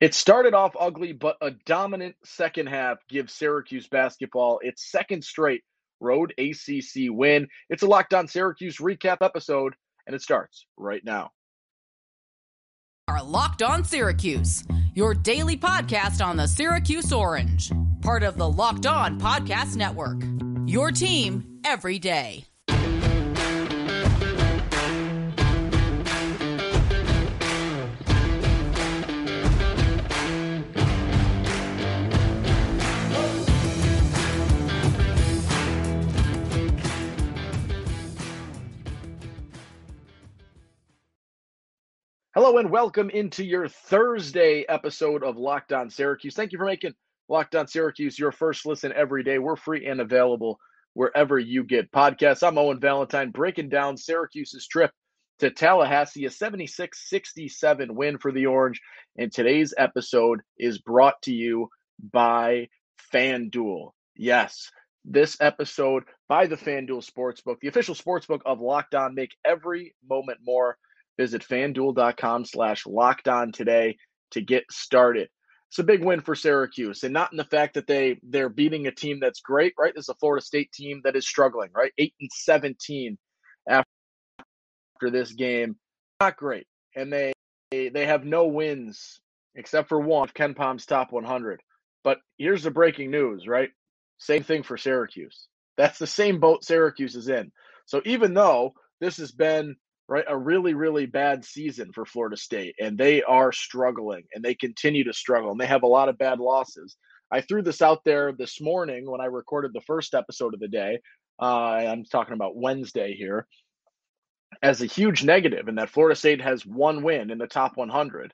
It started off ugly, but a dominant second half gives Syracuse basketball its second straight road ACC win. It's a Locked On Syracuse recap episode, and it starts right now. Are Locked On Syracuse, your daily podcast on the Syracuse Orange, part of the Locked On Podcast Network. Your team every day. Hello and welcome into your Thursday episode of Locked On Syracuse. Thank you for making Locked On Syracuse your first listen every day. We're free and available wherever you get podcasts. I'm Owen Valentine breaking down Syracuse's trip to Tallahassee, a 76 67 win for the Orange. And today's episode is brought to you by FanDuel. Yes, this episode by the FanDuel Sportsbook, the official sportsbook of Locked On. Make every moment more. Visit fanduel.com slash locked on today to get started. It's a big win for Syracuse, and not in the fact that they they're beating a team that's great, right? This is a Florida State team that is struggling, right? Eight and seventeen after this game, not great, and they they have no wins except for one, KenPom's top 100. But here's the breaking news, right? Same thing for Syracuse. That's the same boat Syracuse is in. So even though this has been right? A really, really bad season for Florida State, and they are struggling and they continue to struggle, and they have a lot of bad losses. I threw this out there this morning when I recorded the first episode of the day. Uh, I'm talking about Wednesday here as a huge negative, in that Florida State has one win in the top 100.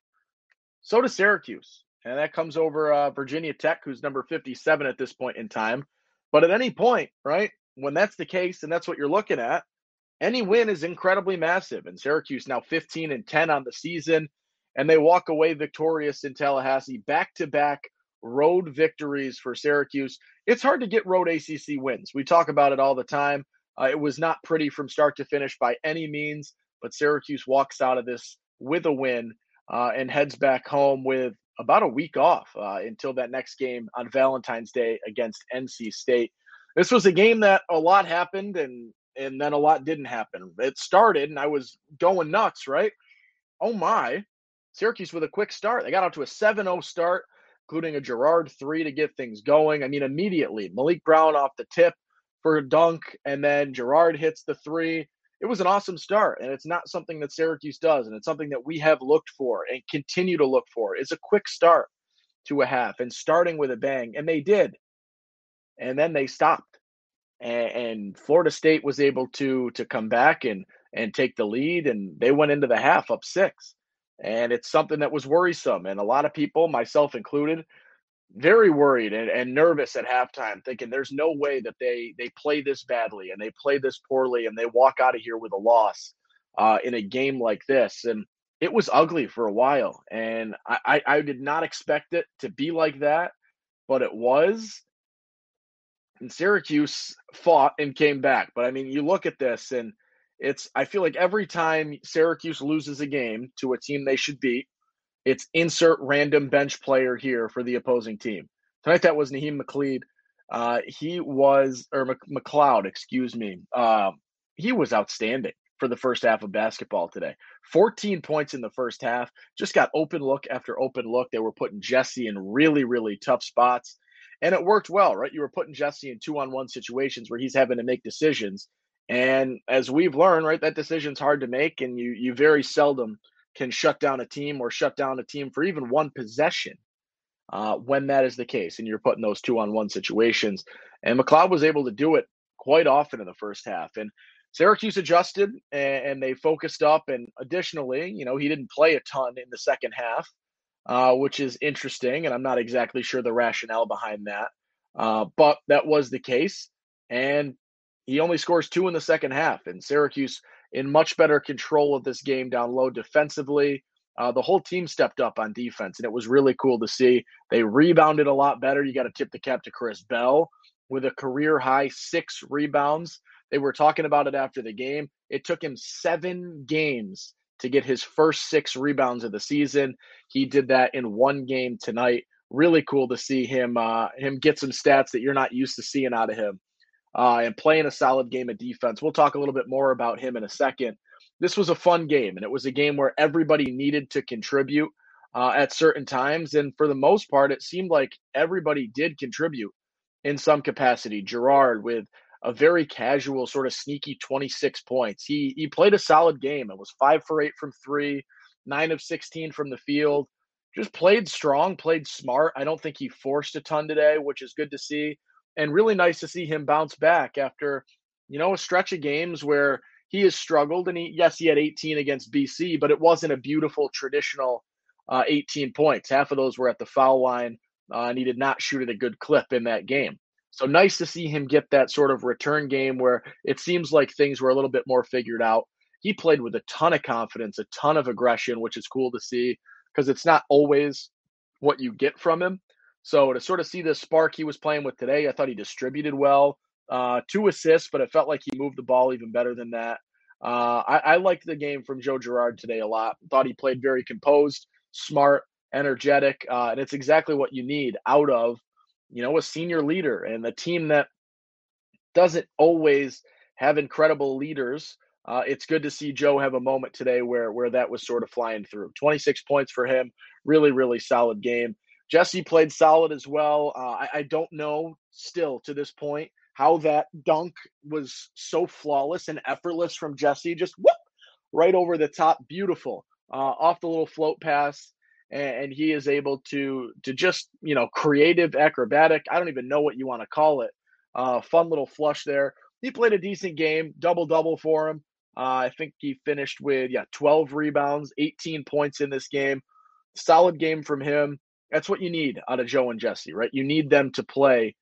So does Syracuse, and that comes over uh, Virginia Tech, who's number 57 at this point in time. But at any point, right, when that's the case, and that's what you're looking at, any win is incredibly massive. And Syracuse now 15 and 10 on the season, and they walk away victorious in Tallahassee. Back to back road victories for Syracuse. It's hard to get road ACC wins. We talk about it all the time. Uh, it was not pretty from start to finish by any means, but Syracuse walks out of this with a win uh, and heads back home with about a week off uh, until that next game on Valentine's Day against NC State. This was a game that a lot happened, and and then a lot didn't happen. It started, and I was going nuts, right? Oh my. Syracuse with a quick start. They got out to a 7 0 start, including a Girard three to get things going. I mean, immediately, Maliq Brown off the tip for a dunk, and then Girard hits the three. It was an awesome start, and it's not something that Syracuse does, and it's something that we have looked for and continue to look for. Is a quick start to a half and starting with a bang, and they did. And then they stopped and, and Florida State was able to to come back and and take the lead, and they went into the half up six, and it's something that was worrisome, and a lot of people, myself included, very worried and, and nervous at halftime, thinking there's no way that they they play this badly and they play this poorly and they walk out of here with a loss uh, in a game like this, and it was ugly for a while, and I, I, I did not expect it to be like that, but it was, and Syracuse fought and came back. But I mean, you look at this and it's I feel like every time Syracuse loses a game to a team they should beat, it's insert random bench player here for the opposing team. Tonight that was Naheem McLeod. Uh, he was or McLeod, excuse me. Uh, he was outstanding for the first half of basketball today. 14 points in the first half. Just got open look after open look. They were putting Jesse in really, really tough spots and it worked well, right? You were putting Jesse in two on one situations where he's having to make decisions. And as we've learned, right, that decision's hard to make, and you you very seldom can shut down a team or shut down a team for even one possession uh, when that is the case, and you're putting those two on one situations. And McLeod was able to do it quite often in the first half, and Syracuse adjusted and, and they focused up. And additionally, you know, he didn't play a ton in the second half uh, which is interesting. And I'm not exactly sure the rationale behind that. Uh, but that was the case. And he only scores two in the second half. And Syracuse in much better control of this game down low defensively. Uh, the whole team stepped up on defense, and it was really cool to see. They rebounded a lot better. You got to tip the cap to Chris Bell with a career high six rebounds. They were talking about it after the game. It took him seven games to get his first six rebounds of the season. He did that in one game tonight. Really cool to see him uh, him get some stats that you're not used to seeing out of him, uh, and playing a solid game of defense. We'll talk a little bit more about him in a second. This was a fun game, and it was a game where everybody needed to contribute uh, at certain times, and for the most part, it seemed like everybody did contribute in some capacity. Girard with a very casual, sort of sneaky 26 points. He he played a solid game. It was five for eight from three, nine of 16 from the field. Just played strong, played smart. I don't think he forced a ton today, which is good to see, and really nice to see him bounce back after you know a stretch of games where he has struggled. And he yes, he had 18 against BC, but it wasn't a beautiful traditional uh, 18 points. Half of those were at the foul line, uh, and he did not shoot at a good clip in that game. So nice to see him get that sort of return game where it seems like things were a little bit more figured out. He played with a ton of confidence, a ton of aggression, which is cool to see because it's not always what you get from him. So to sort of see the spark he was playing with today, I thought he distributed well. Uh, two assists, but it felt like he moved the ball even better than that. Uh, I, I liked the game from Joe Girard today a lot. Thought he played very composed, smart, energetic, uh, and it's exactly what you need out of you know, a senior leader and a team that doesn't always have incredible leaders. Uh, it's good to see Joe have a moment today where where that was sort of flying through. 26 points for him, really really solid game. Jesse played solid as well. Uh, I, I don't know still to this point how that dunk was so flawless and effortless from Jesse, just whoop right over the top, beautiful uh, off the little float pass and, he is able to to just you know creative acrobatic i don't even know what you want to call it uh, fun little flush there. He played a decent game double double for him. Uh, i think he finished with yeah 12 rebounds 18 points in this game. Solid game from him. That's what you need out of joe and jesse right? You need them to play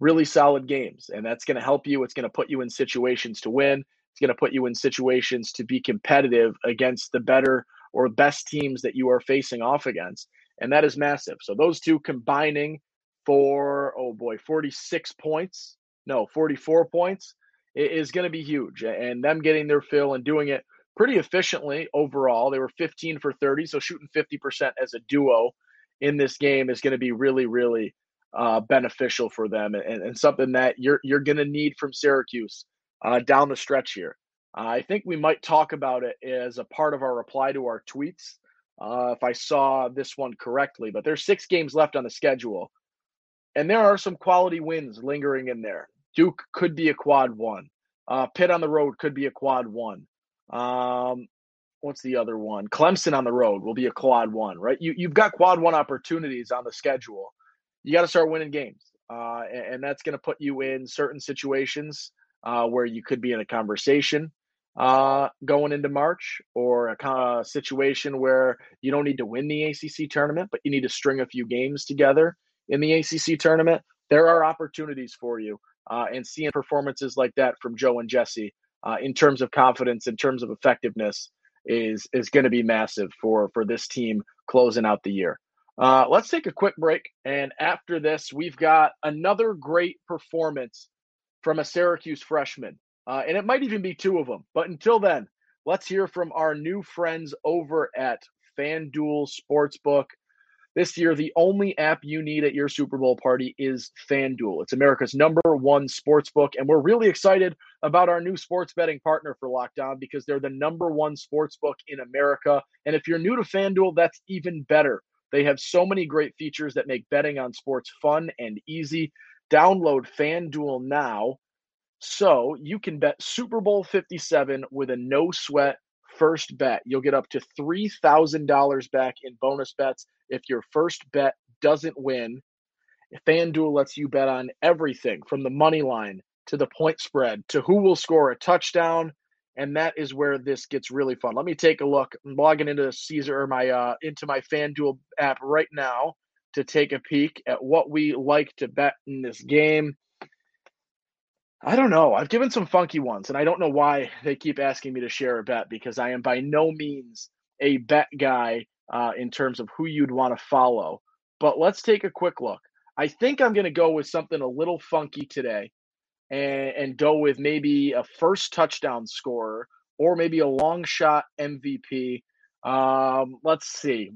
really solid games and that's going to help you. It's going to put you in situations to win. It's going to put you in situations to be competitive against the better or best teams that you are facing off against. And that is massive. So those two combining for, oh boy, 46 points, no, 44 points is going to be huge. And them getting their fill and doing it pretty efficiently overall. They were 15 for 30, so shooting 50% as a duo in this game is going to be really, really uh, beneficial for them and, and, something that you're you're going to need from Syracuse uh, down the stretch here. I think we might talk about it as a part of our reply to our tweets, uh, if I saw this one correctly. But there's six games left on the schedule, and there are some quality wins lingering in there. Duke could be a quad one. Uh, Pitt on the road could be a quad one. Um, what's the other one? Clemson on the road will be a quad one, right? You you've got quad one opportunities on the schedule. You got to start winning games, uh, and, and, that's going to put you in certain situations uh, where you could be in a conversation uh, going into March, or a kind of situation where you don't need to win the ACC tournament, but you need to string a few games together in the ACC tournament, there are opportunities for you. Uh, and seeing performances like that from Joe and Jesse uh, in terms of confidence, in terms of effectiveness, is is going to be massive for for this team closing out the year. Uh, let's take a quick break, and after this, we've got another great performance from a Syracuse freshman. Uh, and it might even be two of them. But until then, let's hear from our new friends over at FanDuel Sportsbook. This year, the only app you need at your Super Bowl party is FanDuel. It's America's number one sportsbook, and we're really excited about our new sports betting partner for Locked On because they're the number one sportsbook in America. And if you're new to FanDuel, that's even better. They have so many great features that make betting on sports fun and easy. Download FanDuel now so you can bet Super Bowl 57 with a no sweat first bet. You'll get up to $3,000 back in bonus bets if your first bet doesn't win. FanDuel lets you bet on everything from the money line to the point spread to who will score a touchdown. And that is where this gets really fun. Let me take a look. I'm logging into Caesar or my uh, into my FanDuel app right now to take a peek at what we like to bet in this game. I don't know. I've given some funky ones, and I don't know why they keep asking me to share a bet because I am by no means a bet guy uh, in terms of who you'd want to follow. But let's take a quick look. I think I'm going to go with something a little funky today and, and go with maybe a first touchdown scorer or maybe a long shot MVP. Um, let's see.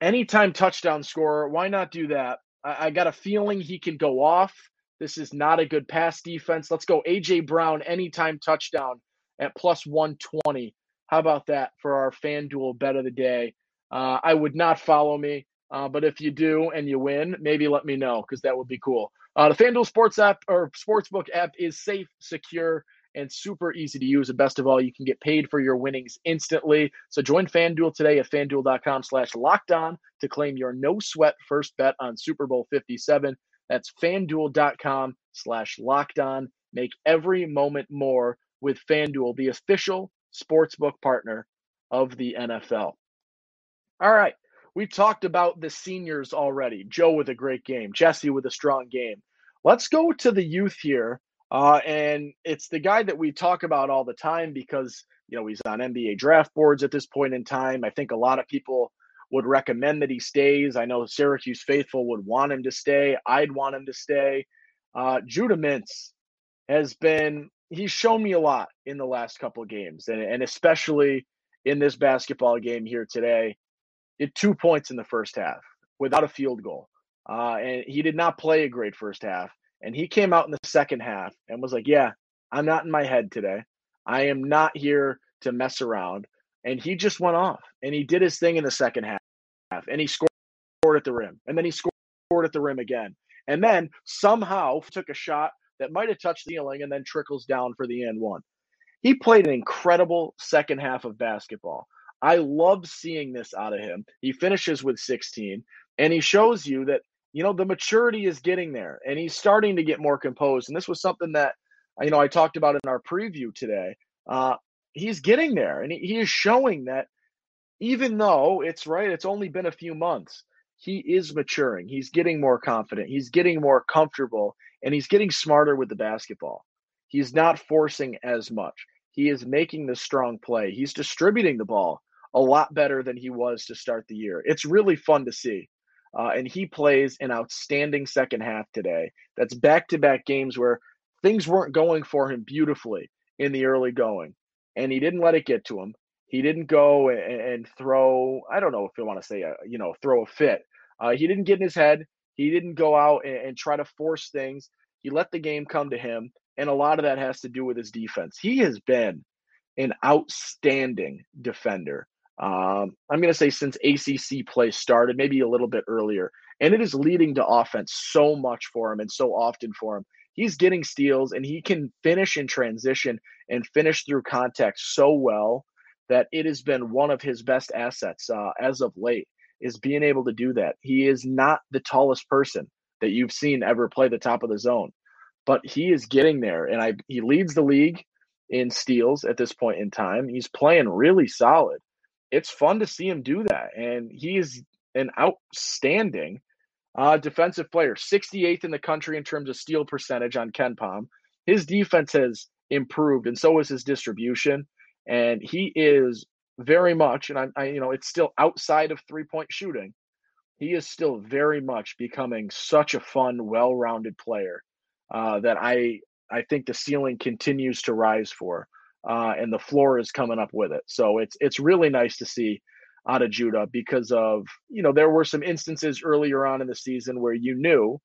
Anytime touchdown scorer, why not do that? I, I got a feeling he can go off. This is not a good pass defense. Let's go AJ Brown anytime touchdown at plus 120. How about that for our FanDuel bet of the day? Uh, I would not follow me, uh, but if you do and you win, maybe let me know because that would be cool. Uh, the FanDuel Sports app or Sportsbook app is safe, secure, and super easy to use. And best of all, you can get paid for your winnings instantly. So join FanDuel today at fanduel.com slash locked on to claim your no sweat first bet on Super Bowl 57. That's fanduel.com slash locked on. Make every moment more with FanDuel, the official sportsbook partner of the NFL. All right. We talked about the seniors already. Joe with a great game, Jesse with a strong game. Let's go to the youth here. Uh, and it's the guy that we talk about all the time because, you know, he's on NBA draft boards at this point in time. I think a lot of people would recommend that he stays. I know Syracuse faithful would want him to stay. I'd want him to stay. Uh, Judah Mintz has been, he's shown me a lot in the last couple of games, and, and especially in this basketball game here today. It two points in the first half without a field goal. Uh, and he did not play a great first half. And he came out in the second half and was like, Yeah, I'm not in my head today. I am not here to mess around and he just went off and he did his thing in the second half and he scored at the rim and then he scored at the rim again and then somehow took a shot that might have touched the ceiling and then trickles down for the end one. He played an incredible second half of basketball. I love seeing this out of him. He finishes with 16 and he shows you that you know the maturity is getting there and he's starting to get more composed and this was something that you know i talked about in our preview today. Uh, he's getting there and he, is showing that even though it's right it's only been a few months he is maturing. He's getting more confident. He's getting more comfortable and he's getting smarter with the basketball. He's not forcing as much. He is making the strong play. He's distributing the ball a lot better than he was to start the year. It's really fun to see uh, and he plays an outstanding second half today. That's back-to-back games where things weren't going for him beautifully in the early going and he didn't let it get to him. He didn't go and, throw. I don't know if you want to say a you know throw a fit. Uh, he didn't get in his head. He didn't go out and, and try to force things. He let the game come to him, and a lot of that has to do with his defense. He has been an outstanding defender. Um, I'm going to say since ACC play started, maybe a little bit earlier, and it is leading to offense so much for him and so often for him he's getting steals and he can finish in transition and finish through contact so well that it has been one of his best assets uh, as of late is being able to do that. He is not the tallest person that you've seen ever play the top of the zone, but he is getting there, and I he leads the league in steals at this point in time. He's playing really solid. It's fun to see him do that, and he is an outstanding uh, defensive player, 68th in the country in terms of steal percentage on KenPom. His defense has improved, and so is his distribution. And he is very much, and I, I you know, it's still outside of three point shooting. He is still very much becoming such a fun, well-rounded player uh, that I I think the ceiling continues to rise for, uh, and the floor is coming up with it. So it's it's really nice to see out of Judah because of, you know, there were some instances earlier on in the season where you knew,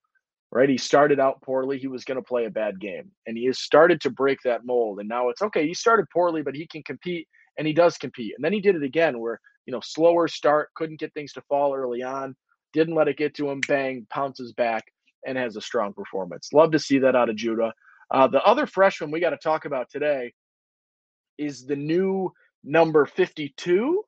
right? He started out poorly, he was going to play a bad game. And he has started to break that mold. And now it's okay, he started poorly, but he can compete and he does compete. And then he did it again where, you know, slower start, couldn't get things to fall early on, didn't let it get to him, bang, pounces back and has a strong performance. Love to see that out of Judah. Uh, the other freshman we got to talk about today is the new number 52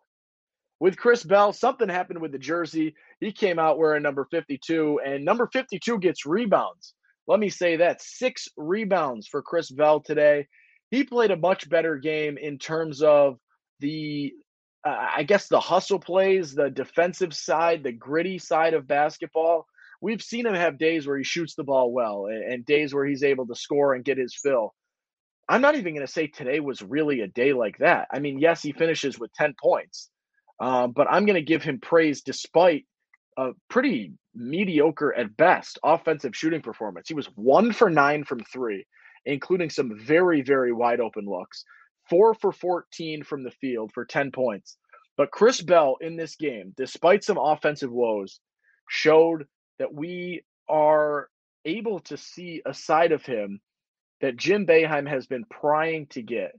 with Chris Bell, something happened with the jersey. He came out wearing number 52, and number 52 gets rebounds. Let me say that six rebounds for Chris Bell today. He played a much better game in terms of the, uh, I guess, the hustle plays, the defensive side, the gritty side of basketball. We've seen him have days where he shoots the ball well and, and days where he's able to score and get his fill. I'm not even going to say today was really a day like that. I mean, yes, he finishes with 10 points um, but I'm going to give him praise despite a pretty mediocre at best offensive shooting performance. He was one for nine from three, including some very, very wide open looks. four for 14 from the field for 10 points. But Chris Bell in this game, despite some offensive woes, showed that we are able to see a side of him that Jim Boeheim has been prying to get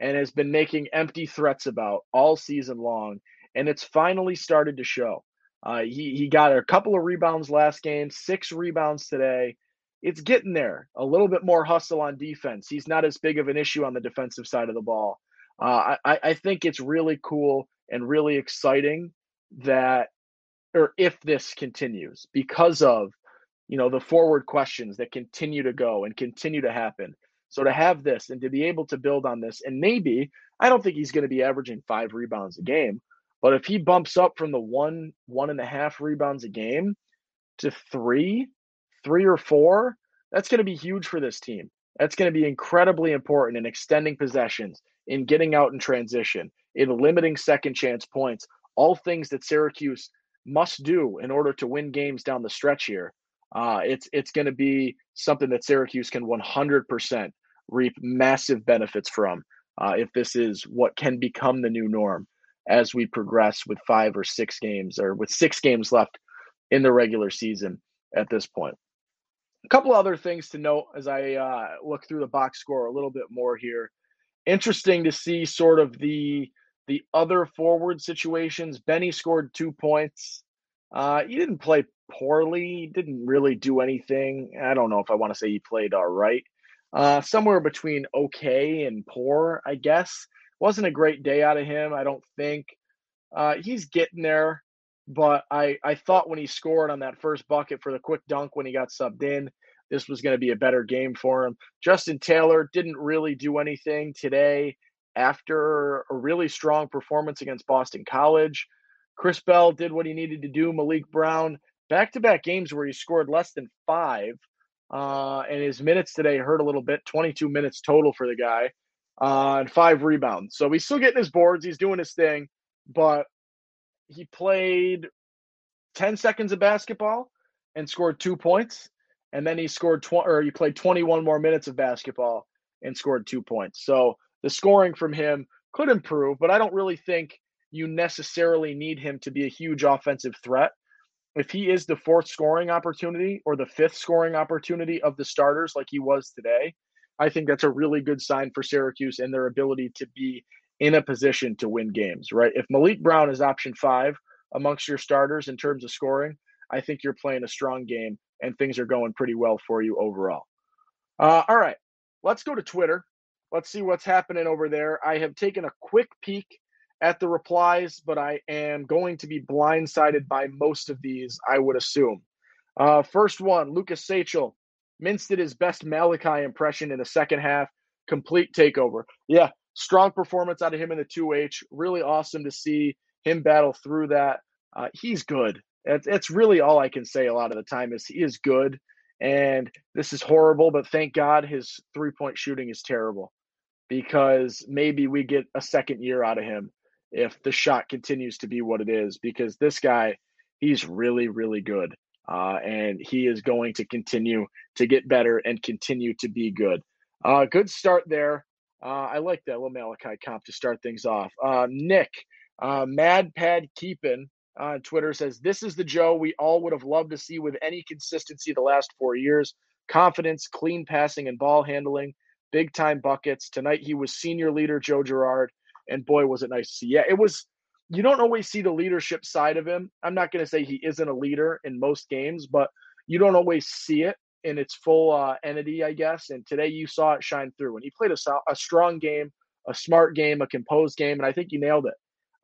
and has been making empty threats about all season long. And it's finally started to show. Uh, he, he got a couple of rebounds last game, six rebounds today. It's getting there. A little bit more hustle on defense. He's not as big of an issue on the defensive side of the ball. Uh, I, I think it's really cool and really exciting that, or if this continues, because of you know the forward questions that continue to go and continue to happen so to have this and to be able to build on this and maybe i don't think he's going to be averaging five rebounds a game but if he bumps up from the one one and a half rebounds a game to three three or four that's going to be huge for this team. That's going to be incredibly important in extending possessions in getting out in transition in limiting second chance points all things that syracuse must do in order to win games down the stretch here. Uh, it's it's going to be something that Syracuse can 100% reap massive benefits from uh, if this is what can become the new norm as we progress with five or six games or with six games left in the regular season at this point. A couple other things to note as I uh, look through the box score a little bit more here. Interesting to see sort of the the other forward situations. Benny scored two points. Uh, he didn't play poorly, didn't really do anything. I don't know if I want to say he played all right. Uh, somewhere between okay and poor, I guess. Wasn't a great day out of him, I don't think. Uh, he's getting there, but I, I thought when he scored on that first bucket for the quick dunk when he got subbed in, this was going to be a better game for him. Justin Taylor didn't really do anything today after a really strong performance against Boston College. Chris Bell did what he needed to do. Maliq Brown back to back games where he scored less than five. Uh, and his minutes today hurt a little bit 22 minutes total for the guy uh, and five rebounds. So he's still getting his boards. He's doing his thing, but he played 10 seconds of basketball and scored two points. And then he scored 20 or he played 21 more minutes of basketball and scored two points. So the scoring from him could improve, but I don't really think you necessarily need him to be a huge offensive threat if he is the fourth scoring opportunity or the fifth scoring opportunity of the starters like he was today, I think that's a really good sign for Syracuse and their ability to be in a position to win games, right? If Maliq Brown is option five amongst your starters in terms of scoring, I think you're playing a strong game and things are going pretty well for you overall. Uh, all right, let's go to Twitter. Let's see what's happening over there. I have taken a quick peek at the replies, but I am going to be blindsided by most of these, I would assume. Uh, first one, Lucas Sachel. Mintz did his best Malachi impression in the second half. Complete takeover. Yeah, strong performance out of him in the 2H. Really awesome to see him battle through that. Uh, he's good. It's really all I can say a lot of the time is he is good. And this is horrible, but thank God his three point shooting is terrible because maybe we get a second year out of him if the shot continues to be what it is because this guy he's really really good uh, and he is going to continue to get better and continue to be good uh, good start there uh, i like that little malachi comp to start things off uh, nick uh, mad pad keepin on twitter says this is the joe we all would have loved to see with any consistency the last four years confidence clean passing and ball handling big time buckets tonight he was senior leader joe girard and boy, was it nice to see. Yeah, it was. You don't always see the leadership side of him. I'm not going to say he isn't a leader in most games, but you don't always see it in its full uh, entity, I guess. And today you saw it shine through. And he played a, a strong game, a smart game, a composed game, and I think he nailed it.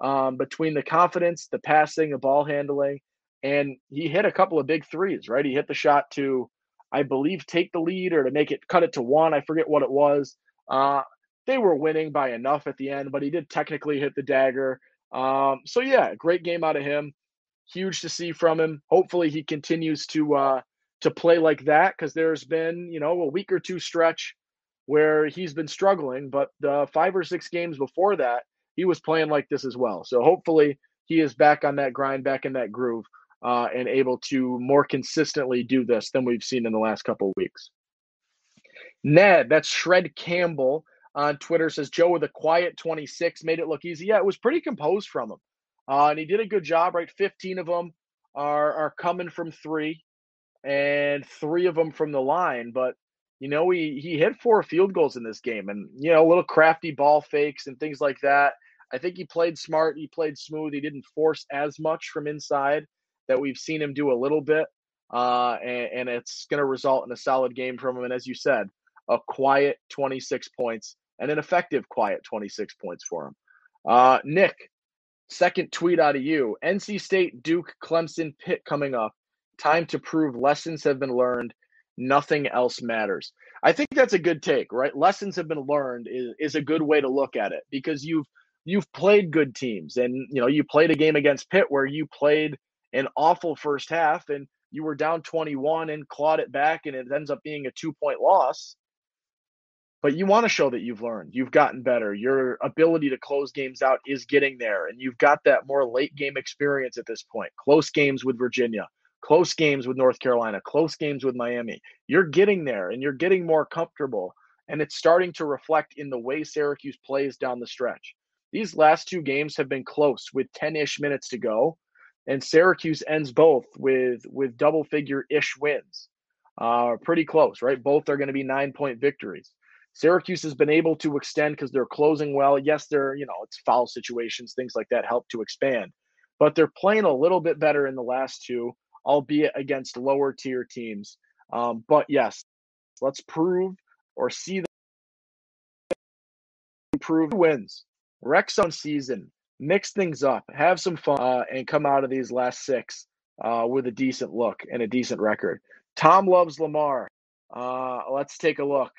Um, between the confidence, the passing, the ball handling, and he hit a couple of big threes. Right, he hit the shot to, I believe, take the lead or to make it cut it to one. I forget what it was. Uh, they were winning by enough at the end, but he did technically hit the dagger. Um, so yeah, great game out of him. Huge to see from him. Hopefully he continues to uh, to play like that because there's been you know a week or two stretch where he's been struggling, but the five or six games before that he was playing like this as well. So hopefully he is back on that grind, back in that groove, uh, and able to more consistently do this than we've seen in the last couple of weeks. Ned, that's Shred Campbell. On Twitter says Joe with a quiet 26 made it look easy. Yeah, it was pretty composed from him. Uh, and he did a good job, right? 15 of them are, are coming from three and three of them from the line. But, you know, he, he hit four field goals in this game and, you know, a little crafty ball fakes and things like that. I think he played smart. He played smooth. He didn't force as much from inside that we've seen him do a little bit. Uh, and, and it's going to result in a solid game from him. And as you said, a quiet 26 points and an effective quiet 26 points for him. Uh, Nick, second tweet out of you NC State, Duke, Clemson, Pitt coming up. Time to prove lessons have been learned. Nothing else matters. I think that's a good take, right? Lessons have been learned is, is a good way to look at it because you've you've played good teams and you know you played a game against Pitt where you played an awful first half and you were down 21 and clawed it back and it ends up being a two point loss but you want to show that you've learned you've gotten better your ability to close games out is getting there and you've got that more late game experience at this point close games with virginia close games with north carolina close games with miami you're getting there and you're getting more comfortable and it's starting to reflect in the way syracuse plays down the stretch these last two games have been close with 10-ish minutes to go and Syracuse ends both with with double figure ish wins. Uh, pretty close, right? Both are going to be nine point victories. Syracuse has been able to extend because they're closing well. Yes, they're you know it's foul situations, things like that help to expand, but they're playing a little bit better in the last two, albeit against lower tier teams. Um, but yes, let's prove or see the prove wins. Rex on season mix things up, have some fun, uh, and come out of these last six uh, with a decent look and a decent record. Tom loves Lamar. Uh, let's take a look.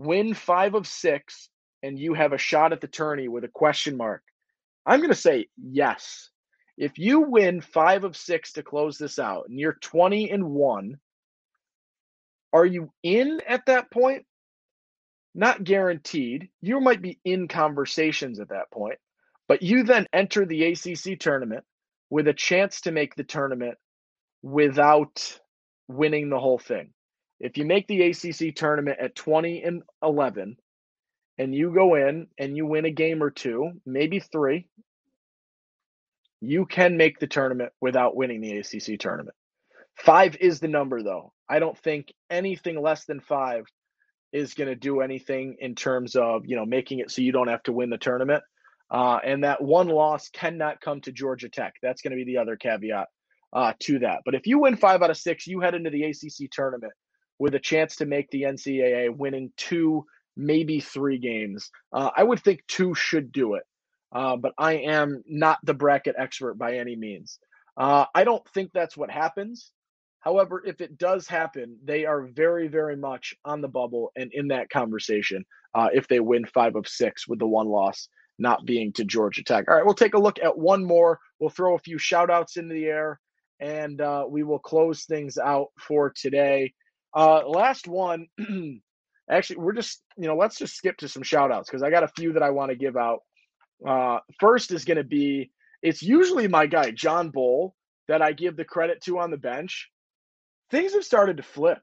Win five of six, and you have a shot at the tourney with a question mark. I'm going to say yes. If you win five of six to close this out, and you're 20 and one, are you in at that point? Not guaranteed. You might be in conversations at that point. But you then enter the ACC tournament with a chance to make the tournament without winning the whole thing. If you make the ACC tournament at 20 and 11 and you go in and you win a game or two, maybe three, you can make the tournament without winning the ACC tournament. Five is the number, though. I don't think anything less than five is going to do anything in terms of you know making it so you don't have to win the tournament. Uh, and that one loss cannot come to Georgia Tech. That's going to be the other caveat uh, to that. But if you win five out of six, you head into the ACC tournament with a chance to make the NCAA, winning two, maybe three games. Uh, I would think two should do it, uh, but I am not the bracket expert by any means. Uh, I don't think that's what happens. However, if it does happen, they are very, very much on the bubble and in that conversation uh, if they win five of six with the one loss not being to Georgia Tech. All right, we'll take a look at one more. We'll throw a few shout outs into the air and uh, we will close things out for today. Uh, last one, actually, we're just, you know, let's just skip to some shout outs because I got a few that I want to give out. Uh, first is going to be, it's usually my guy, John Bol, that I give the credit to on the bench. Things have started to flip.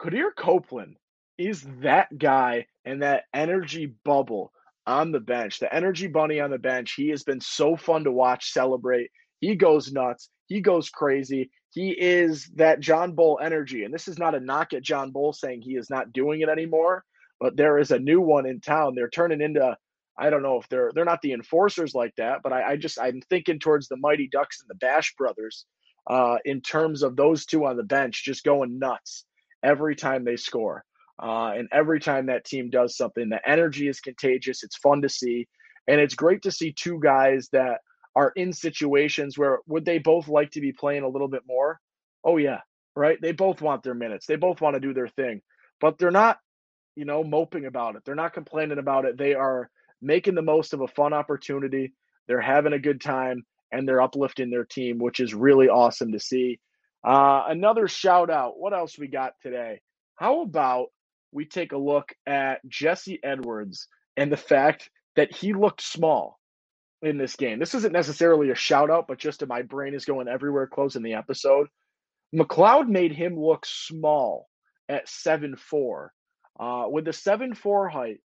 Quadir Copeland is that guy and that energy bubble on the bench, the energy bunny on the bench. He has been so fun to watch celebrate. He goes nuts. He goes crazy. He is that John Bol energy. And this is not a knock at John Bol saying he is not doing it anymore, but there is a new one in town. They're turning into I don't know if they're they're not the enforcers like that, but I, I just I'm thinking towards the Mighty Ducks and the Bash brothers uh, in terms of those two on the bench just going nuts every time they score. Uh, and every time that team does something, the energy is contagious. It's fun to see. And it's great to see two guys that are in situations where would they both like to be playing a little bit more? Oh, yeah, right? They both want their minutes. They both want to do their thing, but they're not, you know, moping about it. They're not complaining about it. They are making the most of a fun opportunity. They're having a good time and they're uplifting their team, which is really awesome to see. Uh, another shout out. What else we got today? How about we take a look at Jesse Edwards and the fact that he looked small in this game. This isn't necessarily a shout out, but just my brain is going everywhere closing the episode. McLeod made him look small at seven four. Uh, with the seven four height,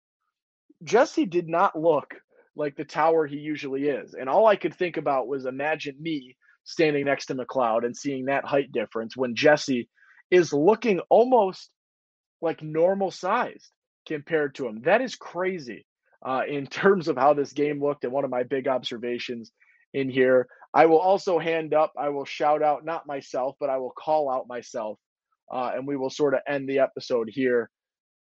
Jesse did not look like the tower he usually is. And all I could think about was imagine me standing next to McLeod and seeing that height difference when Jesse is looking almost like normal sized compared to him. That is crazy uh, in terms of how this game looked. And one of my big observations in here. I will also hand up, I will shout out, not myself, but I will call out myself. Uh, and we will sort of end the episode here.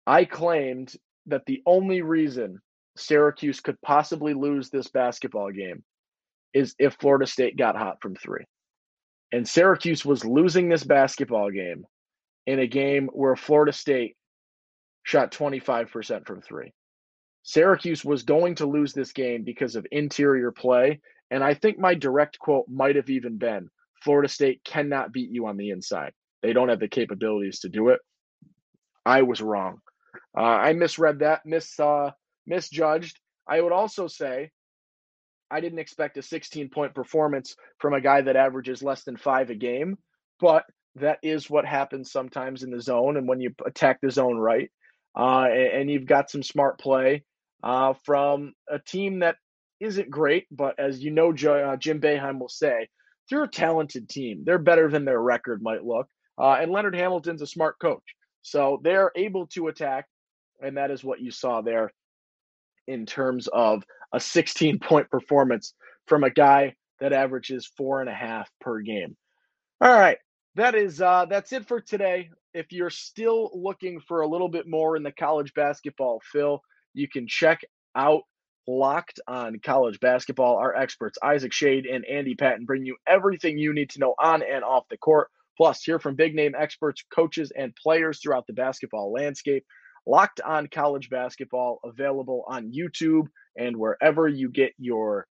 I claimed that the only reason Syracuse could possibly lose this basketball game is if Florida State got hot from three. And Syracuse was losing this basketball game in a game where Florida State shot 25% from three. Syracuse was going to lose this game because of interior play. And I think my direct quote might have even been Florida State cannot beat you on the inside. They don't have the capabilities to do it. I was wrong. Uh, I misread that, mis, uh, misjudged. I would also say I didn't expect a 16 point performance from a guy that averages less than five a game, but that is what happens sometimes in the zone. And when you attack the zone right, uh, and, you've got some smart play uh, from a team that isn't great, but as you know, uh, Jim Boeheim will say, they're a talented team. They're better than their record might look. Uh, and Leonard Hamilton's a smart coach. So they're able to attack. And that is what you saw there in terms of a 16 point performance from a guy that averages four and a half per game. All right. That is uh that's it for today. If you're still looking for a little bit more in the college basketball fill, you can check out Locked on College Basketball. Our experts, Isaac Schade and Andy Patton, bring you everything you need to know on and off the court. Plus, hear from big name experts, coaches, and players throughout the basketball landscape. Locked on College Basketball, available on YouTube and wherever you get your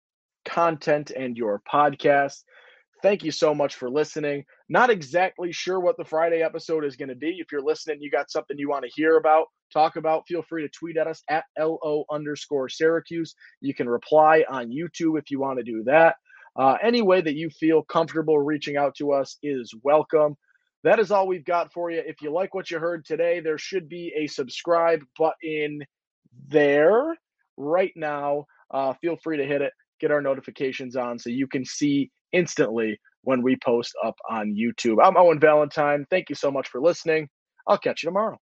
content and your podcasts. Thank you so much for listening. Not exactly sure what the Friday episode is going to be. If you're listening, you got something you want to hear about, talk about, feel free to tweet at us at LO underscore Syracuse. You can reply on YouTube if you want to do that. Uh, any way that you feel comfortable reaching out to us is welcome. That is all we've got for you. If you like what you heard today, there should be a subscribe button there right now. Uh, feel free to hit it, get our notifications on so you can see instantly when we post up on YouTube. I'm Owen Valentine. Thank you so much for listening. I'll catch you tomorrow.